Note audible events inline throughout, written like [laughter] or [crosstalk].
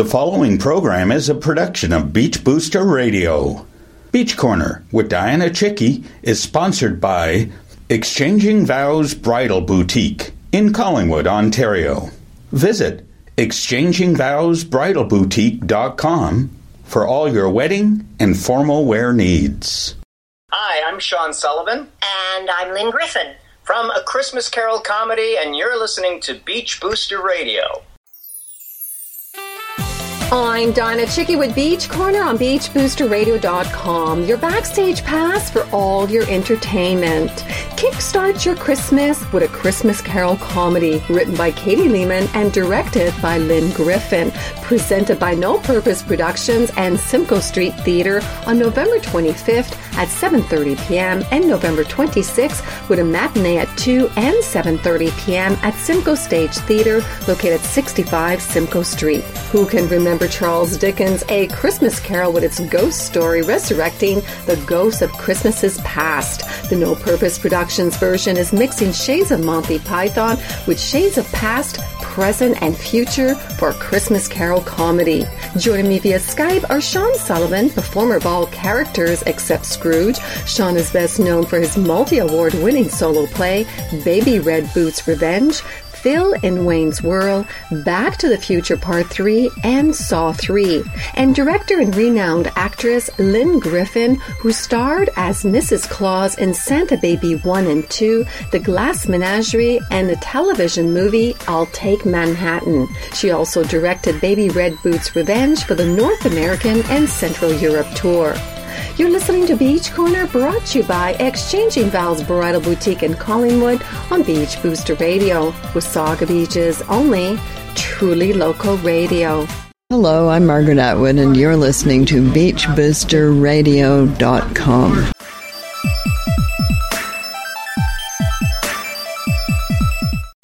The following program is a production of Beach Booster Radio. Beach Corner with Dianna Chycki is sponsored by Exchanging Vows Bridal Boutique in Collingwood, Ontario. Visit exchangingvowsbridalboutique.com for all your wedding and formal wear needs. Hi, I'm Sean Sullivan. And I'm Lynn Griffin. From A Christmas Carol Comedy, and you're listening to Beach Booster Radio. I'm Donna Chycki with Beach Corner on BeachBoosterRadio.com, your backstage pass for all your entertainment. Kickstart your Christmas with a Christmas Carol comedy written by Katie Leamen and directed by Lynn Griffin. Presented by No Porpoise Productions and Simcoe Street Theater on November 25th at 7.30 p.m. and November 26th with a matinee at 2 and 7.30 p.m. at Simcoe Stage Theater located 65 Simcoe Street. Who can remember Charles Dickens' A Christmas Carol with its ghost story resurrecting the ghosts of Christmases past? The No Porpoise Productions version is mixing shades of Monty Python with shades of past, present, and future for Christmas Carol comedy. Joining me via Skype are Sean Sullivan, performer of all characters except Scrooge. Sean is best known for his multi award winning solo play, Baby Red Boots Revenge. Phil in Wayne's World, Back to the Future Part 3, and Saw 3, and director and renowned actress Lynn Griffin, who starred as Mrs. Claus in Santa Baby 1 and 2, The Glass Menagerie, and the television movie I'll Take Manhattan. She also directed Baby Red Boots Revenge for the North American and Central Europe tour. You're listening to Beach Corner brought to you by Exchanging Vows Bridal Boutique in Collingwood on Beach Booster Radio, Wasaga Beach's only truly local radio. Hello, I'm Margaret Atwood, and you're listening to BeachBoosterRadio.com.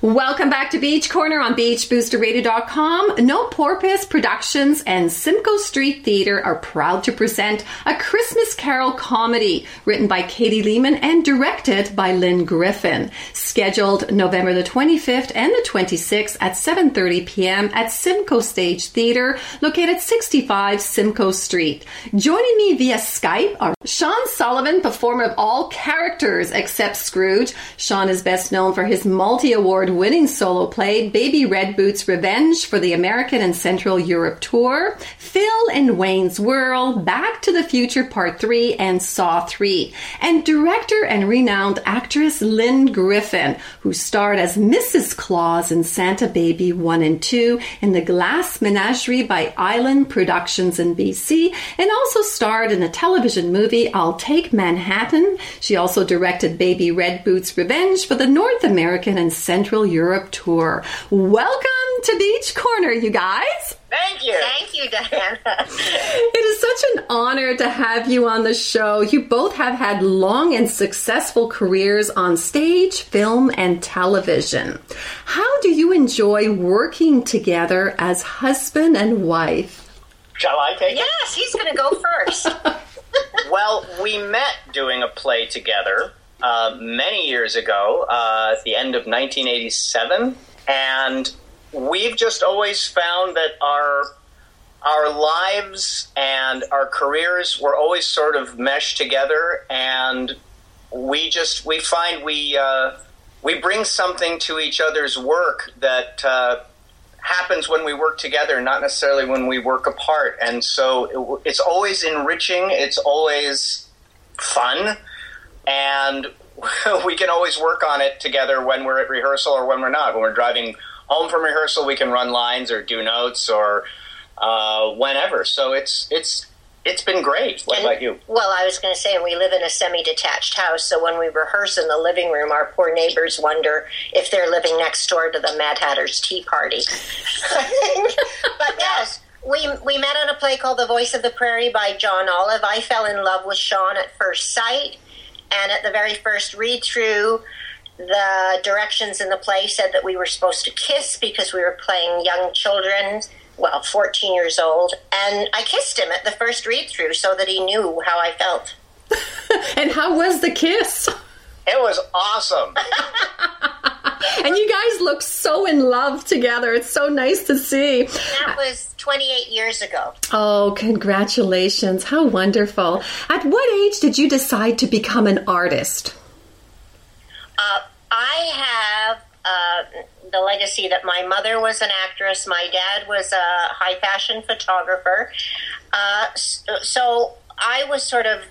Welcome back to Beach Corner on BeachBoosterRadio.com. No Porpoise Productions and Simcoe Street Theater are proud to present a Christmas Carol comedy written by Katie Leamen and directed by Lynn Griffin. Scheduled November the 25th and the 26th at 7.30 p.m. at Simcoe Stage Theater, located 65 Simcoe Street. Joining me via Skype are Sean Sullivan, performer of all characters except Scrooge. Sean is best known for his multi-award winning solo play Baby Red Boots Revenge for the American and Central Europe tour, Phil and Wayne's World, Back to the Future Part 3, and Saw 3, and director and renowned actress Lynn Griffin, who starred as Mrs. Claus in Santa Baby 1 and 2 in The Glass Menagerie by Island Productions in BC, and also starred in the television movie I'll Take Manhattan. She also directed Baby Red Boots Revenge for the North American and Central Europe tour. Welcome to Beach Corner, you guys. Thank you. Thank you, Dianna. It is such an honor to have you on the show. You both have had long and successful careers on stage, film, and television. How do you enjoy working together as husband and wife? Shall I take it? yes, he's going to go first. [laughs] Well, we met doing a play together uh, many years ago, uh, at the end of 1987, and we've just always found that our our lives and our careers were always sort of meshed together, and we just we find we uh, we bring something to each other's work that. Happens when we work together, not necessarily when we work apart. And so it, it's always enriching. It's always fun, and [laughs] we can always work on it together when we're at rehearsal or when we're not. When we're driving home from rehearsal, we can run lines or do notes or uh, whenever. So it's it's it's been great. What And- about you? Well, I was going to say, we live in a semi detached house, so when we rehearse in the living room, our poor neighbors wonder if they're living next door to the Mad Hatter's Tea Party. [laughs] but yes. We, we met on a play called The Voice of the Prairie by John Olive. I fell in love with Sean at first sight, and at the very first read through, the directions in the play said that we were supposed to kiss because we were playing young children, well, 14 years old. And I kissed him at the first read through so that he knew how I felt. [laughs] And how was the kiss? It was awesome. [laughs] and you guys look so in love together. It's so nice to see. That was 28 years ago. Oh, congratulations. How wonderful. At what age did you decide to become an artist? Uh, I have uh, the legacy that my mother was an actress, my dad was a high fashion photographer. Uh, so I was sort of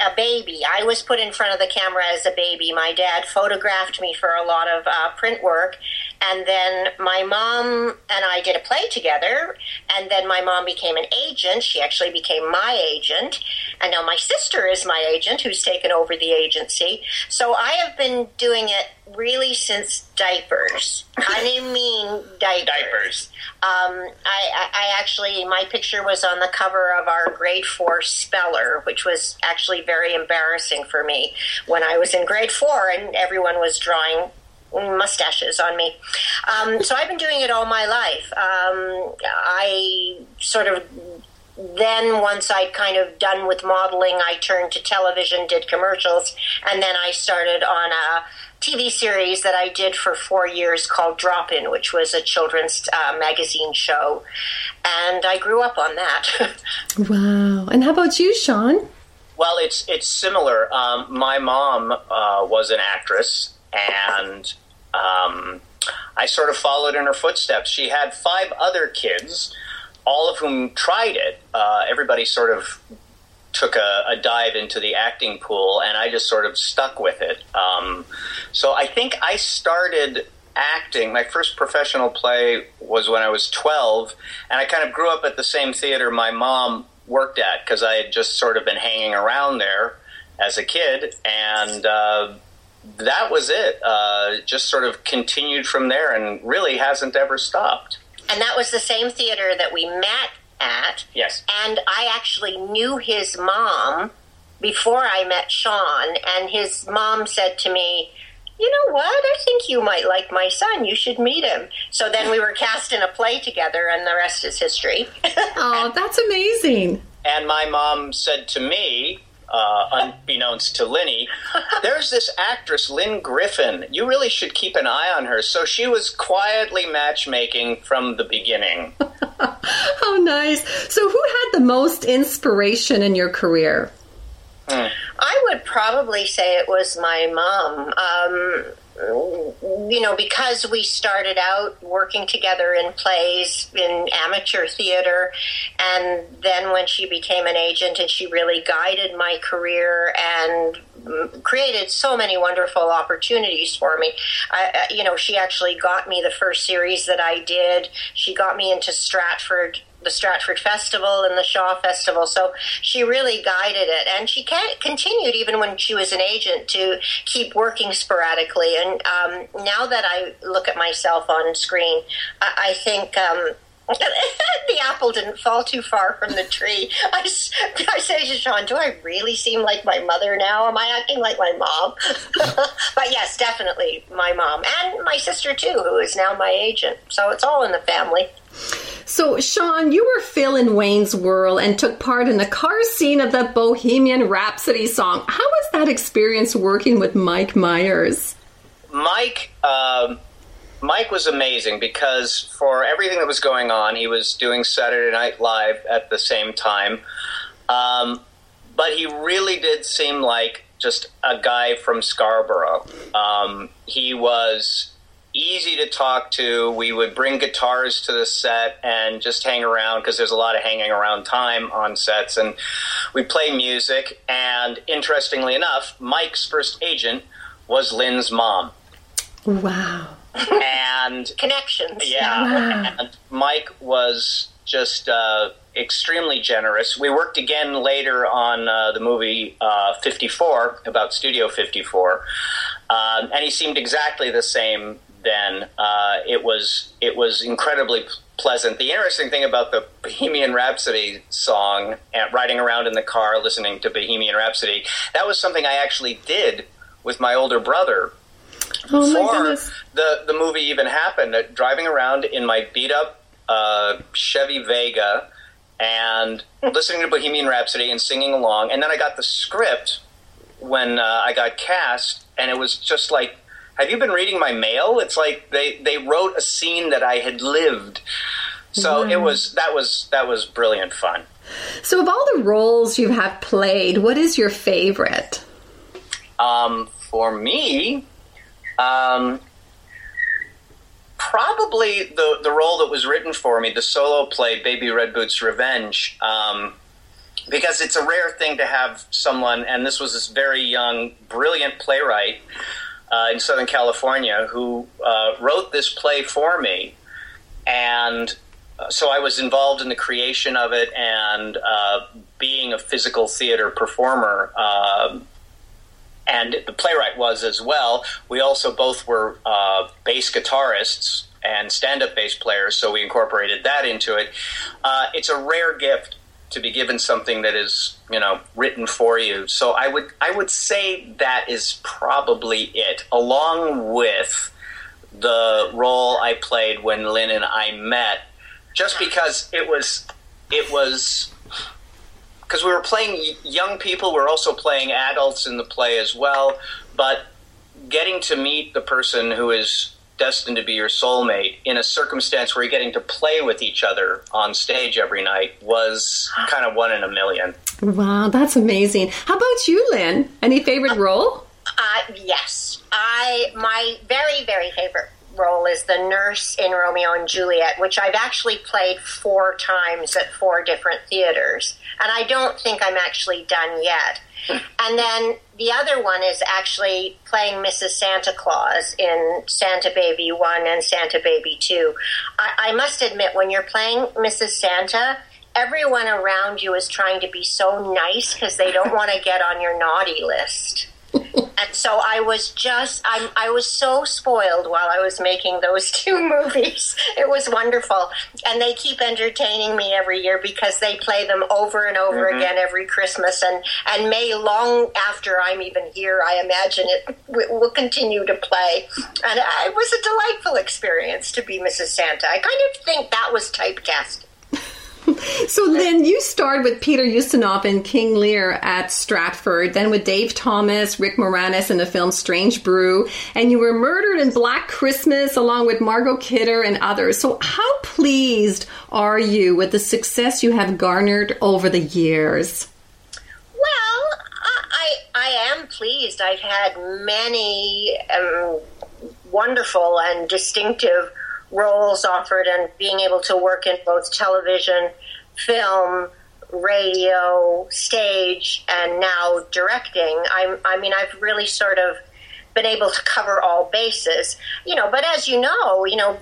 a baby. I was put in front of the camera as a baby. My dad photographed me for a lot of uh, print work, and then my mom and I did a play together. And then my mom became an agent. She actually became my agent, and now my sister is my agent, who's taken over the agency. So I have been doing it really since diapers. I mean diapers. Diapers. Um, I, I actually, my picture was on the cover of our grade four speller, which was actually very embarrassing for me when I was in grade four and everyone was drawing mustaches on me. Um, so I've been doing it all my life. Um, I sort of then once I'd kind of done with modeling, I turned to television, did commercials, and then I started on a TV series that I did for four years called Drop In, which was a children's uh, magazine show. And I grew up on that. [laughs] wow. And how about you, Sean? Well, it's it's similar. Um, my mom uh, was an actress, and um, I sort of followed in her footsteps. She had five other kids, all of whom tried it. Uh, everybody sort of took a, a, dive into the acting pool, and I just sort of stuck with it. Um, so I think I started acting. My first professional play was when I was 12, and I kind of grew up at the same theater my mom worked at because I had just sort of been hanging around there as a kid, and uh, that was it. Uh, just sort of continued from there, and really hasn't ever stopped. And that was the same theater that we met at. Yes. And I actually knew his mom before I met Sean, and his mom said to me, you know what? I think you might like my son. You should meet him. So then we were cast in a play together, and the rest is history. [laughs] oh, that's amazing. And my mom said to me, uh, unbeknownst to Linny, [laughs] there's this actress, Lynn Griffin. You really should keep an eye on her. So she was quietly matchmaking from the beginning. How [laughs] nice. So, who had the most inspiration in your career? Hmm. I would probably say it was my mom. Um, you know, because we started out working together in plays, in amateur theater, and then when she became an agent and she really guided my career and created so many wonderful opportunities for me. I, you know, she actually got me the first series that I did. She got me into Stratford the Stratford Festival and the Shaw Festival. So she really guided it, and she continued even when she was an agent to keep working sporadically. And um, now that I look at myself on screen, I, I think. Um, [laughs] the apple didn't fall too far from the tree. I, [laughs] I say to Sean, Do I really seem like my mother now? Am I acting like my mom? [laughs] but yes, definitely my mom. And my sister, too, who is now my agent. So it's all in the family. So, Sean, you were Phil in Wayne's World and took part in the car scene of the Bohemian Rhapsody song. How was that experience working with Mike Myers? Mike, um, Mike was amazing because for everything that was going on, he was doing Saturday Night Live at the same time. Um, but he really did seem like just a guy from Scarborough. Um, he was easy to talk to. We would bring guitars to the set and just hang around because there's a lot of hanging around time on sets. And we play music. And interestingly enough, Mike's first agent was Lynn's mom. Wow. And [laughs] connections. Yeah. Wow. And Mike was just uh, extremely generous. We worked again later on uh, the movie uh, 54 about Studio 54. Um, and he seemed exactly the same then, uh, it was it was incredibly pleasant. The interesting thing about the Bohemian Rhapsody song, and riding around in the car listening to Bohemian Rhapsody, that was something I actually did with my older brother oh before the the movie even happened. Uh, driving around in my beat up uh, Chevy Vega and [laughs] listening to Bohemian Rhapsody and singing along, and then I got the script when uh, I got cast, and it was just like have you been reading my mail? It's like they they wrote a scene that I had lived. So it was that was that was brilliant fun. So, of all the roles you have played, what is your favorite? Um, for me, um, probably the the role that was written for me, the solo play "Baby Red Boots Revenge," um, because it's a rare thing to have someone, and this was this very young, brilliant playwright uh, in Southern California who uh, wrote this play for me, and uh, so I was involved in the creation of it and uh, being a physical theater performer. Um, and the playwright was as well. We also both were uh, bass guitarists and stand-up bass players, so we incorporated that into it. Uh, it's a rare gift to be given something that is, you know, written for you. So I would I would say that is probably it, along with the role I played when Lynn and I met, just because it was it was because we were playing young people, we are also playing adults in the play as well. But getting to meet the person who is destined to be your soulmate in a circumstance where you're getting to play with each other on stage every night was kind of one in a million. Wow, that's amazing. How about you, Lynn? Any favorite role? Uh, yes, I my very very favorite role is the nurse in Romeo and Juliet, which I've actually played four times at four different theaters and I don't think I'm actually done yet. And then the other one is actually playing Mrs. Santa Claus in Santa Baby 1 and Santa Baby 2. I, I must admit, when you're playing Mrs. Santa, everyone around you is trying to be so nice because they don't want to get on your naughty list [laughs] and so I was just I'm, I was so spoiled while I was making those [laughs] two movies. It was wonderful, and they keep entertaining me every year because they play them over and over mm-hmm. again every Christmas, and and may long after I'm even here, I imagine it will continue to play. And it was a delightful experience to be Mrs. Santa. I kind of think that was typecast. [laughs] so Lynn, you starred with Peter Ustinov in King Lear at Stratford, then with Dave Thomas, Rick Moranis in the film Strange Brew, and you were murdered in Black Christmas along with Margot Kidder and others. So how pleased are you with the success you have garnered over the years? Well, I, I am pleased. I've had many um, wonderful and distinctive roles offered and being able to work in both television, film, radio, stage, and now directing. I, I mean, I've really sort of been able to cover all bases, you know. But as you know, you know,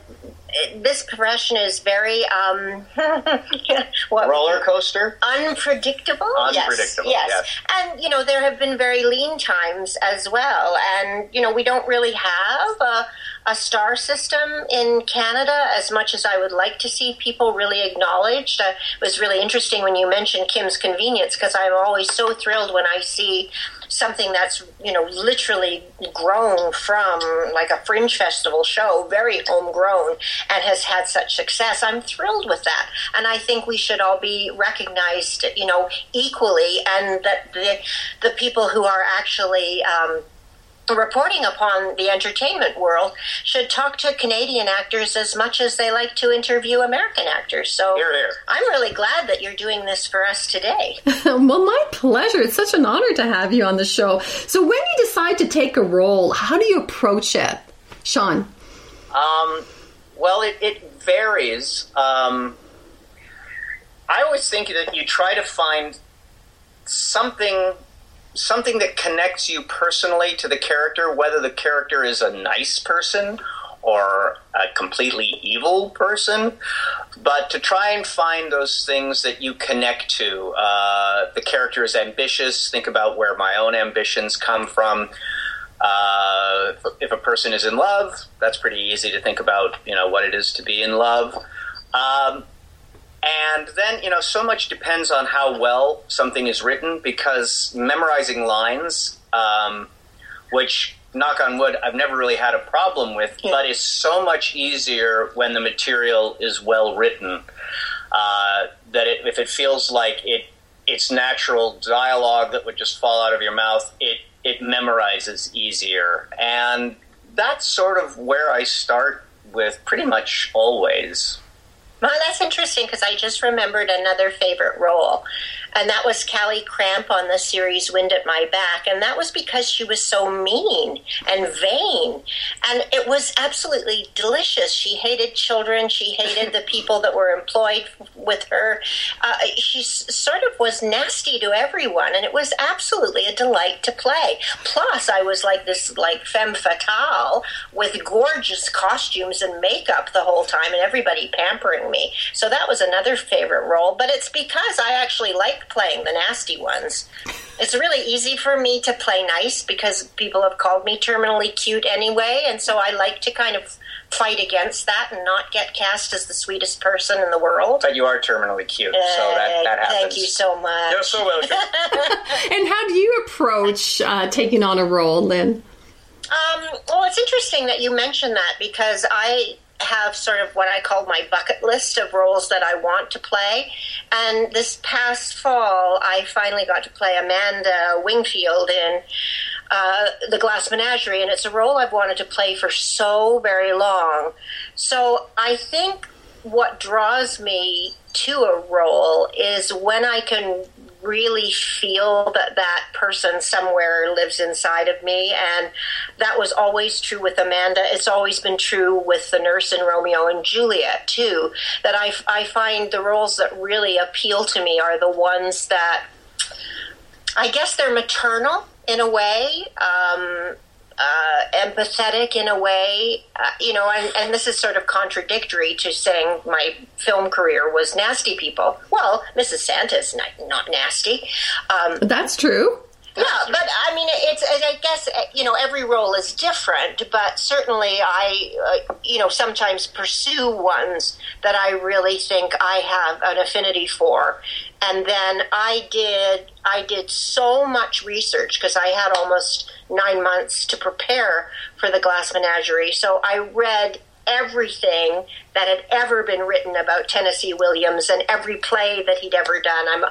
this profession is very um, [laughs] what, roller coaster, unpredictable. Unpredictable. Yes, yes, and you know there have been very lean times as well, and you know we don't really have a a star system in Canada as much as I would like to see people really acknowledged. Uh, it was really interesting when you mentioned Kim's Convenience because I'm always so thrilled when I see something that's you know literally grown from like a fringe festival show very homegrown and has had such success i'm thrilled with that and i think we should all be recognized you know equally and that the the people who are actually um, reporting upon the entertainment world should talk to Canadian actors as much as they like to interview American actors. So here, here. I'm really glad that you're doing this for us today. [laughs] well, my pleasure. It's such an honor to have you on the show. So when you decide to take a role, how do you approach it, Sean? Um, well, it, it varies. Um, I always think that you try to find something something that connects you personally to the character, whether the character is a nice person or a completely evil person, but to try and find those things that you connect to. Uh, the character is ambitious. Think about where my own ambitions come from. Uh, if a person is in love, that's pretty easy to think about. You know what it is to be in love. Um, and then, you know, so much depends on how well something is written because memorizing lines, um, which, knock on wood, I've never really had a problem with, yeah. but is so much easier when the material is well written. Uh, that it, if it feels like it, it's natural dialogue that would just fall out of your mouth, it, it memorizes easier. And that's sort of where I start with pretty much always. Well, that's interesting because I just remembered another favorite role and that was Callie Cramp on the series Wind at My Back. And that was because she was so mean and vain. And it was absolutely delicious. She hated children, she hated the people that were employed with her. Uh, she sort of was nasty to everyone, and it was absolutely a delight to play. Plus, I was like this like femme fatale with gorgeous costumes and makeup the whole time, and everybody pampering me. So that was another favorite role. But it's because I actually like playing the nasty ones. It's really easy for me to play nice because people have called me terminally cute anyway, and so I like to kind of fight against that and not get cast as the sweetest person in the world. But you are terminally cute, uh, so that, that happens. Thank you so much. You're so welcome. [laughs] and how do you approach uh, taking on a role, Lynn? Um, well, it's interesting that you mentioned that because I have sort of what I call my bucket list of roles that I want to play. And this past fall, I finally got to play Amanda Wingfield in uh, The Glass Menagerie, and it's a role I've wanted to play for so very long. So I think what draws me to a role is when I can really feel that that person somewhere lives inside of me. And that was always true with Amanda. It's always been true with the nurse in Romeo and Juliet, too. That I, I find the roles that really appeal to me are the ones that I guess they're maternal in a way. Um, uh, empathetic in a way, uh, you know, and, and, this is sort of contradictory to saying my film career was nasty people. Well, Mrs. Santa's not, not nasty. Um, That's true. Yeah, but I mean, it's I guess you know every role is different, but certainly I uh, you know sometimes pursue ones that I really think I have an affinity for, and then I did I did so much research because I had almost nine months to prepare for the Glass Menagerie, so I read everything that had ever been written about Tennessee Williams and every play that he'd ever done. I'm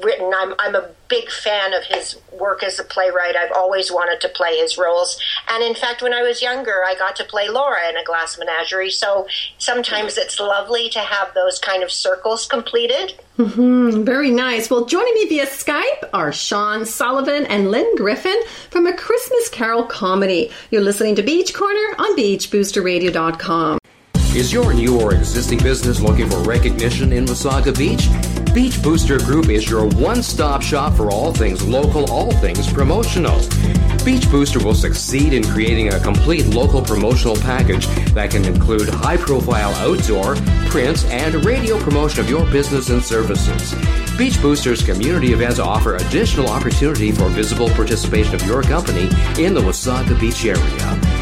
written. I'm I'm a big fan of his work as a playwright. I've always wanted to play his roles, and in fact, when I was younger, I got to play Laura in a Glass Menagerie. So sometimes it's lovely to have those kind of circles completed. Mm-hmm. Very nice. Well, joining me via Skype are Sean Sullivan and Lynn Griffin from A Christmas Carol Comedy. You're listening to Beach Corner on BeachBoosterRadio.com. Is your new or existing business looking for recognition in Wasaga Beach? Beach Booster Group is your one stop shop for all things local, all things promotional. Beach Booster will succeed in creating a complete local promotional package that can include high profile outdoor, print, and radio promotion of your business and services. Beach Boosters community events offer additional opportunity for visible participation of your company in the Wasaga Beach area.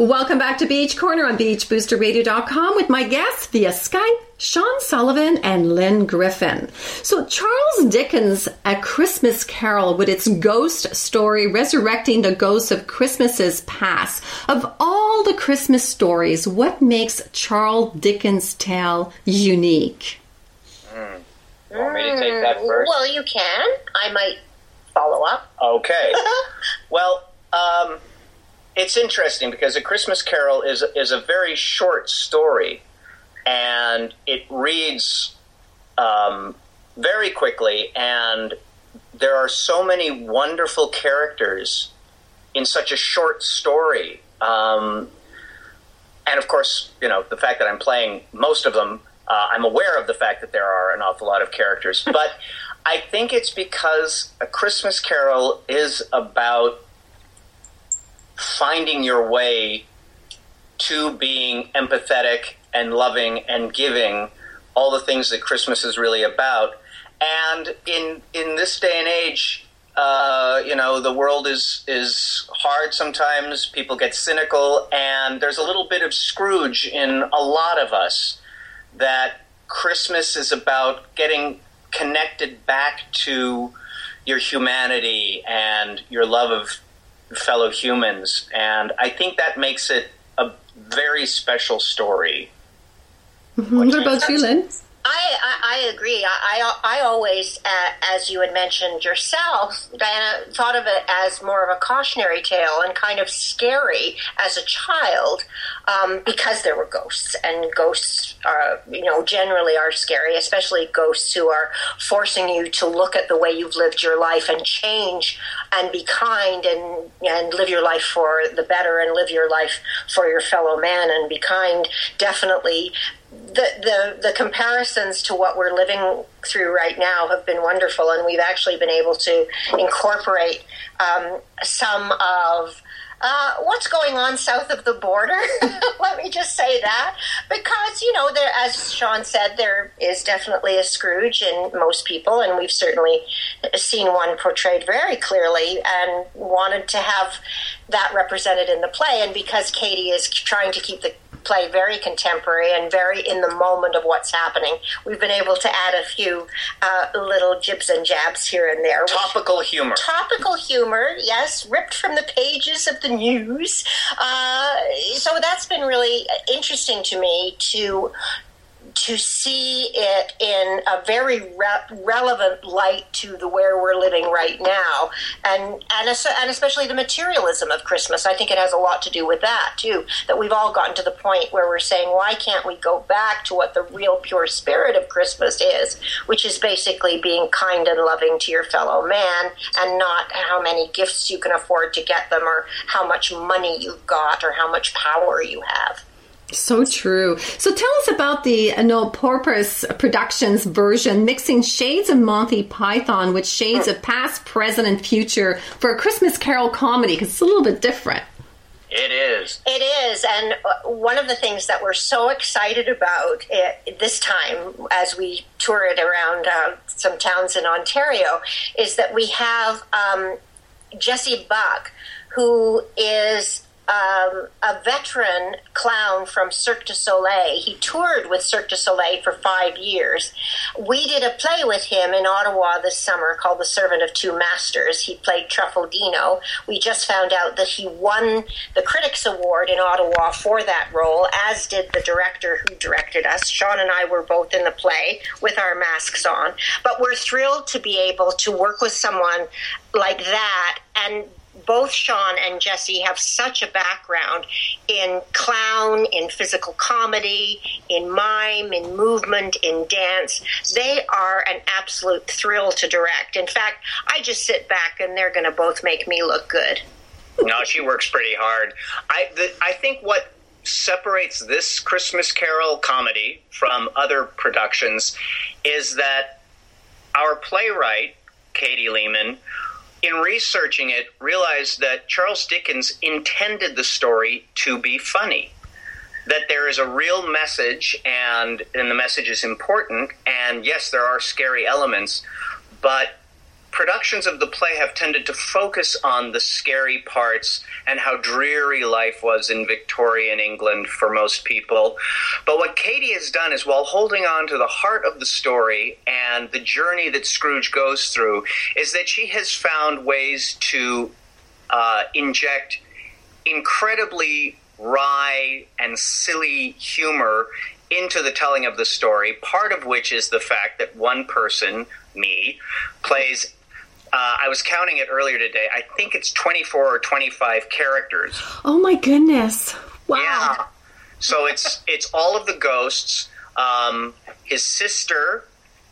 Welcome back to Beach Corner on BeachBoosterRadio.com with my guests via Skype, Sean Sullivan and Lynn Griffin. So, Charles Dickens' A Christmas Carol, with its ghost story resurrecting the ghosts of Christmases past. Of all the Christmas stories, what makes Charles Dickens' tale unique? Mm. Want me to take that first? Well, you can. I might follow up. Okay. [laughs] well, um, it's interesting because A Christmas Carol is is a very short story, and it reads um, very quickly, and there are so many wonderful characters in such a short story. Um, and of course, you know the fact that I'm playing most of them. Uh, I'm aware of the fact that there are an awful lot of characters, but I think it's because A Christmas Carol is about finding your way to being empathetic and loving and giving all the things that Christmas is really about. And in in this day and age, uh, you know, the world is is hard sometimes. People get cynical, and there's a little bit of Scrooge in a lot of us. That Christmas is about getting connected back to your humanity and your love of fellow humans, and I think that makes it a very special story. Mm-hmm. What about you, Lynn? I, I, I, agree. I, I, I always, uh, as you had mentioned yourself, Dianna, thought of it as more of a cautionary tale and kind of scary as a child um, because there were ghosts. And ghosts, are, you know, generally are scary, especially ghosts who are forcing you to look at the way you've lived your life and change and be kind and, and live your life for the better and live your life for your fellow man and be kind. Definitely the, the the comparisons to what we're living through right now have been wonderful, and we've actually been able to incorporate um, some of. Uh, what's going on south of the border? [laughs] Let me just say that because you know, there, as Sean said, there is definitely a Scrooge in most people, and we've certainly seen one portrayed very clearly, and wanted to have that represented in the play. And because Katie is trying to keep the play very contemporary and very in the moment of what's happening. We've been able to add a few uh, little jibs and jabs here and there. Topical humor. Topical humor, yes, ripped from the pages of the news. Uh, so that's been really interesting to me to to see it in a very re- relevant light to the where we're living right now, and and, and especially the materialism of Christmas. I think it has a lot to do with that too. That we've all gotten to the point where we're saying, why can't we go back to what the real pure spirit of Christmas is, which is basically being kind and loving to your fellow man, and not how many gifts you can afford to get them, or how much money you've got, or how much power you have. So true. So tell us about the uh, No Porpoise Productions version, mixing shades of Monty Python with shades of past, present, and future for a Christmas Carol comedy because it's a little bit different. It is. It is. And uh, one of the things that we're so excited about it, this time as we tour it around uh, some towns in Ontario is that we have um, Jesse Buck, who is um, a veteran clown from Cirque du Soleil. He toured with Cirque du Soleil for five years. We did a play with him in Ottawa this summer called The Servant of Two Masters. He played Truffaldino. We just found out that he won the Critics Award in Ottawa for that role, as did the director who directed us. Sean and I were both in the play with our masks on. But we're thrilled to be able to work with someone like that and both Sean and Jesse have such a background in clown, in physical comedy, in mime, in movement, in dance. They are an absolute thrill to direct. In fact, I just sit back and they're going to both make me look good. no, she works pretty hard. I the, I think what separates this Christmas Carol comedy from other productions is that our playwright Katie Leamen in researching it, realized that Charles Dickens intended the story to be funny. That there is a real message, and, and the message is important. And yes, there are scary elements, but productions of the play have tended to focus on the scary parts and how dreary life was in Victorian England for most people. But what Katie has done is while holding on to the heart of the story and the journey that Scrooge goes through, is that she has found ways to uh, inject incredibly wry and silly humor into the telling of the story, part of which is the fact that one person, me, plays uh, I was counting it earlier today. I think it's 24 or 25 characters. Oh my goodness. Wow. Yeah. So it's [laughs] it's all of the ghosts, um, his sister,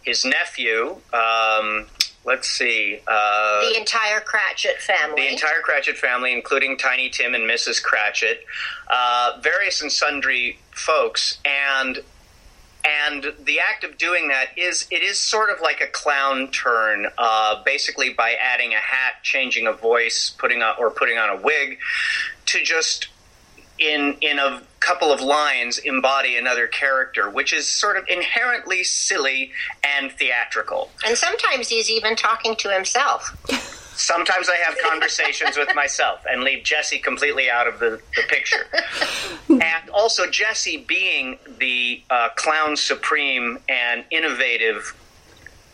his nephew, um, let's see. Uh, the entire Cratchit family. The entire Cratchit family, including Tiny Tim and Mrs. Cratchit, uh, various and sundry folks, and and the act of doing that is it is sort of like a clown turn uh, basically by adding a hat changing a voice putting on or putting on a wig to just in in a couple of lines embody another character which is sort of inherently silly and theatrical. And sometimes he's even talking to himself [laughs] Sometimes I have conversations with myself and leave Jesse completely out of the, the picture. and also, Jesse being the uh, clown supreme and innovative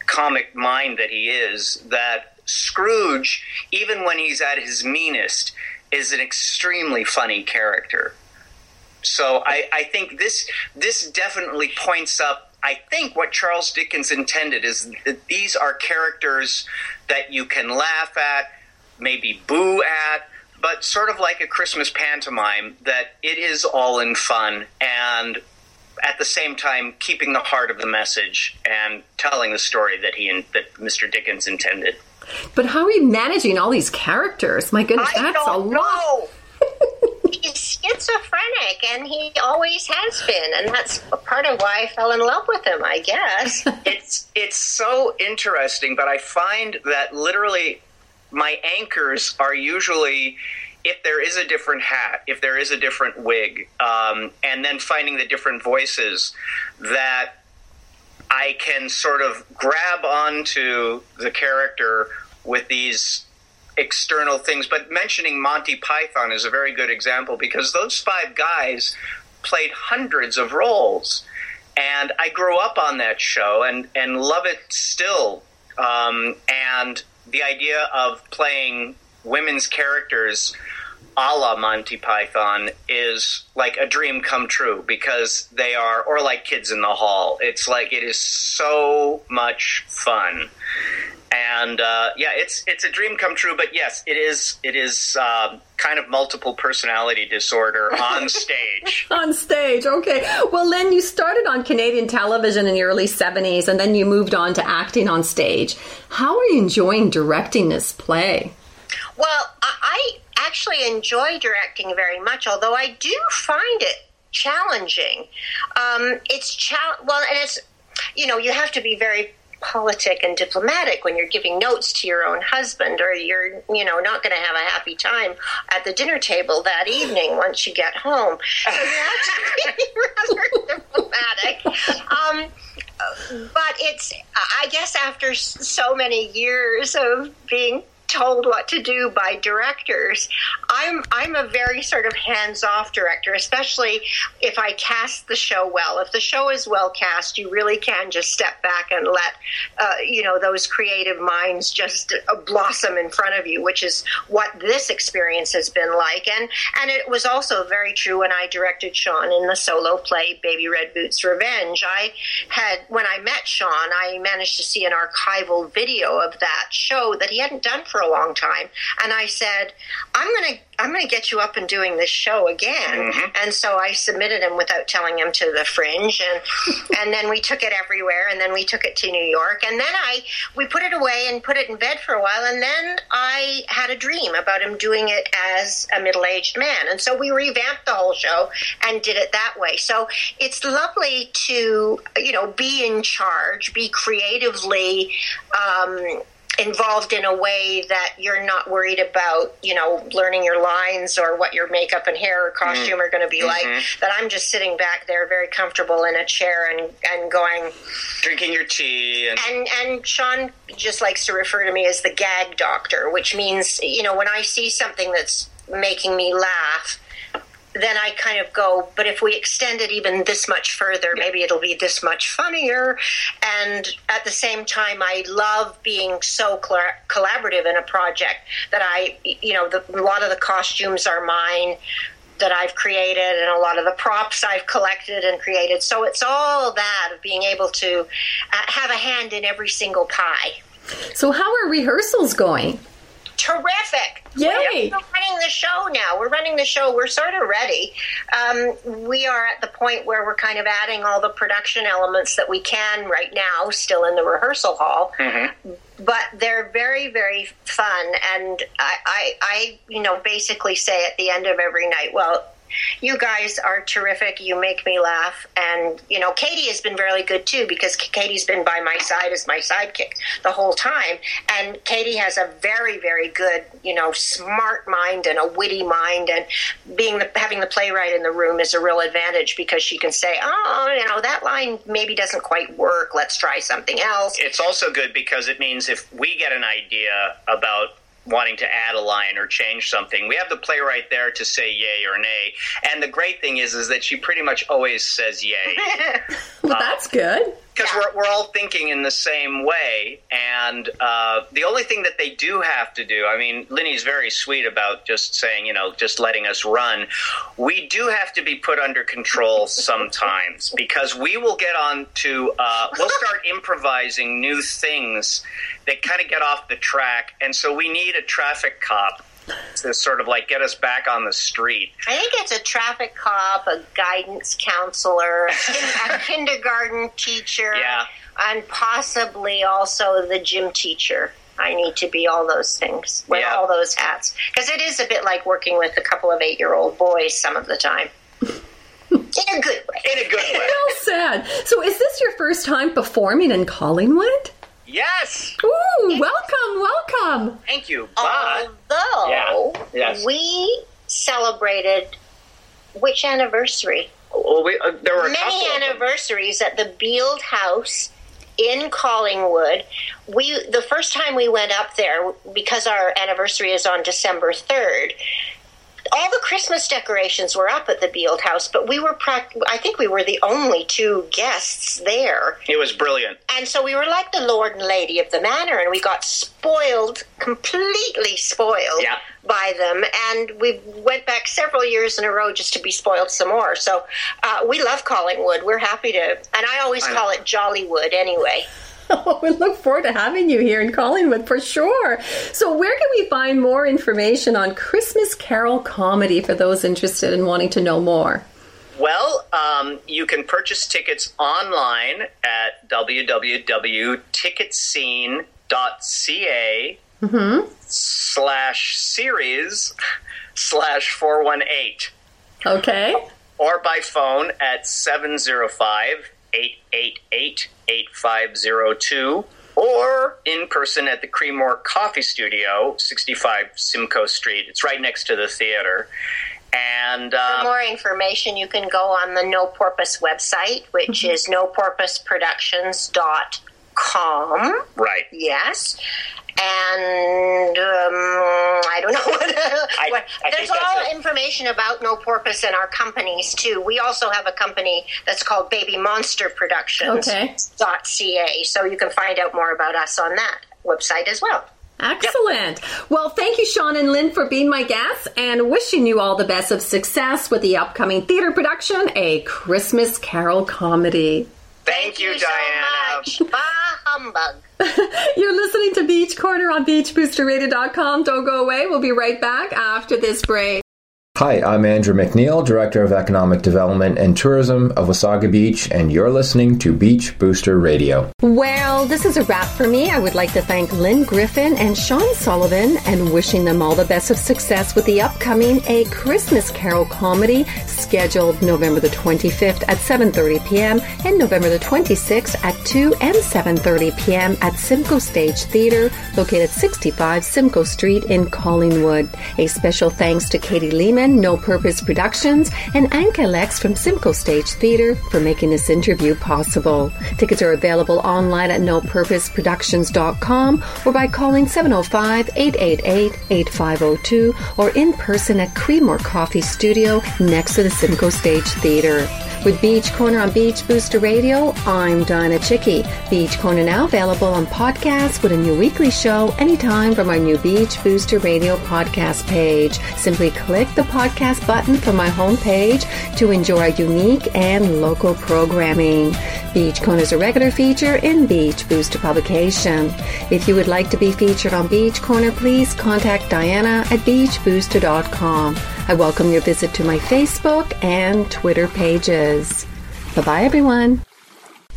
comic mind that he is, that Scrooge, even when he's at his meanest, is an extremely funny character. So I, I think this this definitely points up. I think what Charles Dickens intended is that these are characters that you can laugh at, maybe boo at, but sort of like a Christmas pantomime, that it is all in fun and at the same time keeping the heart of the message and telling the story that he that Mr. Dickens intended. But how are you managing all these characters? My goodness, I that's a lot. [laughs] He's schizophrenic, and he always has been, and that's part of why I fell in love with him, I guess. [laughs] it's it's so interesting, but I find that literally my anchors are usually if there is a different hat, if there is a different wig, um, and then finding the different voices that I can sort of grab onto the character with these external things. But mentioning Monty Python is a very good example because those five guys played hundreds of roles. And I grew up on that show and, and love it still. Um, and the idea of playing women's characters a la Monty Python is like a dream come true because they are, or like Kids in the Hall. It's like it is so much fun, and uh, yeah, it's it's a dream come true. But yes, it is it is um, kind of multiple personality disorder [laughs] on stage. on stage. Okay. Well, Lynn, you started on Canadian television in the early 70s and then you moved on to acting on stage. How are you enjoying directing this play? Well, I, I actually enjoy directing very much, although I do find it challenging. Um, it's chal- well, and it's you know you have to be very politic and diplomatic when you're giving notes to your own husband or you're you know not going to have a happy time at the dinner table that evening once you get home. So you [laughs] rather diplomatic. Um, but it's i guess after so many years of being told what to do by directors. I'm I'm a very sort of hands-off director, especially if I cast the show well. If the show is well cast, you really can just step back and let uh, you know those creative minds just uh, blossom in front of you, which is what this experience has been like. And and it was also very true when I directed Sean in the solo play Baby Red Boots Revenge. I had when I met Sean, I managed to see an archival video of that show that he hadn't done for a long time. And I said, I'm to I'm to get you up and doing this show again. Mm-hmm. And so I submitted him without telling him to the Fringe, and [laughs] and then we took it everywhere, and then we took it to New York, and then I we put it away and put it in bed for a while, and then I had a dream about him doing it as a middle aged man, and so we revamped the whole show and did it that way. So it's lovely to you know be in charge, be creatively. Um, involved in a way that you're not worried about, you know, learning your lines or what your makeup and hair or costume mm-hmm. are going to be mm-hmm. like. That I'm just sitting back there, very comfortable in a chair and and going, drinking your tea. And and, and Sean just likes to refer to me as the gag doctor, which means you know when I see something that's making me laugh then I kind of go, but if we extend it even this much further, maybe it'll be this much funnier. And at the same time, I love being so collaborative in a project that I, you know, the, a lot of the costumes are mine that I've created and a lot of the props I've collected and created. So it's all that of being able to uh, have a hand in every single pie. So, how are rehearsals going? Terrific. Yay! We're running the show now. We're running the show. We're sort of ready. Um, we are at the point where we're kind of adding all the production elements that we can right now, still in the rehearsal hall. Mm-hmm. But they're very, very fun. And I, I, I, you know, basically say at the end of every night, well, you guys are terrific. You make me laugh. And, you know, Katie has been really good too because Katie's been by my side as my sidekick the whole time. And Katie has a very, very good, you know, smart mind and a witty mind. And being the, having the playwright in the room is a real advantage because she can say, oh, you know, that line maybe doesn't quite work. Let's try something else. It's also good because it means if we get an idea about wanting to add a line or change something, we have the playwright there to say yay or nay. And the great thing is, is that she pretty much always says yay. [laughs] well, that's good because yeah. we're, we're all thinking in the same way. And uh, the only thing that they do have to do, I mean, Linny's very sweet about just saying, you know, just letting us run. We do have to be put under control sometimes [laughs] because we will get on to, uh, we'll start [laughs] improvising new things that kind of get off the track. And so we need a traffic cop to sort of like get us back on the street. I think it's a traffic cop, a guidance counselor, a, [laughs] kindergarten teacher, yeah. and possibly also the gym teacher. I need to be all those things, wear yeah. all those hats. Because it is a bit like working with a couple of eight year old boys some of the time. In a good way. In a good way. [laughs] well said. So, is this your first time performing in Collingwood? Yes. Ooh, welcome, welcome. Thank you. But, Although yeah, yes. we celebrated which anniversary? Well, we, uh, there were many anniversaries at the Beild House in Collingwood. We the first time we went up there because our anniversary is on December third all the Christmas decorations were up at the Beild House, but we were, I think we were the only two guests there. It was brilliant. And so we were like the Lord and Lady of the Manor, and we got spoiled, completely spoiled yeah. by them. And we went back several years in a row just to be spoiled some more. So uh, we love Collingwood. We're happy to, and I always I call it Jollywood anyway. [laughs] We look forward to having you here in Collingwood for sure. So, where can we find more information on Christmas Carol comedy for those interested in wanting to know more? Well, um, you can purchase tickets online at www.ticketscene.ca mm-hmm. slash series slash 418. Okay. Or by phone at 705 888 8502 or in person at the Creemore Coffee Studio, 65 Simcoe Street. It's right next to the theater. And uh, for more information, you can go on the No Porpoise website, which mm-hmm. is noporpoiseproductions.com. Right. Yes and um, I don't [laughs] know what. I, what I there's all information about No Porpoise and our companies too. We also have a company that's called Baby Monster Productions. Okay. .ca, so you can find out more about us on that website as well. Excellent. Yep. Well, thank you, Sean and Lynn, for being my guests and wishing you all the best of success with the upcoming theater production, A Christmas Carol Comedy. Thank, thank you, you, Dianna. So much. Humbug. [laughs] You're listening to Beach Corner on BeachBoosterRadio.com. Don't go away. We'll be right back after this break. Hi, I'm Andrew McNeil, Director of Economic Development and Tourism of Wasaga Beach, and you're listening to Beach Booster Radio. Well, this is a wrap for me. I would like to thank Lynn Griffin and Sean Sullivan and wishing them all the best of success with the upcoming A Christmas Carol comedy scheduled November the 25th at 7.30 p.m. and November the 26th at 2 and 7.30 p.m. at Simcoe Stage Theater, located 65 Simcoe Street in Collingwood. A special thanks to Katie Leamen No Porpoise Productions, and Anka Lex from Simcoe Stage Theater for making this interview possible. Tickets are available online at noporpoiseproductions.com or by calling 705 888 8502 or in person at Creemore Coffee Studio next to the Simcoe Stage Theater. With Beach Corner on Beach Booster Radio, I'm Dianna Chycki. Beach Corner now available on podcast with a new weekly show anytime from our new Beach Booster Radio podcast page. Simply click the podcast button from my homepage to enjoy unique and local programming. Beach Corner is a regular feature in Beach Booster publication. If you would like to be featured on Beach Corner, please contact Dianna at beachbooster.com. I welcome your visit to my Facebook and Twitter pages. Bye bye, everyone.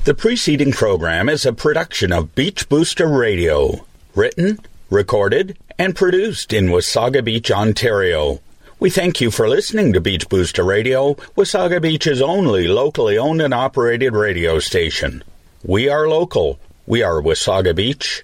The preceding program is a production of Beach Booster Radio, written, recorded, and produced in Wasaga Beach, Ontario. We thank you for listening to Beach Booster Radio, Wasaga Beach's only locally owned and operated radio station. We are local. We are Wasaga Beach.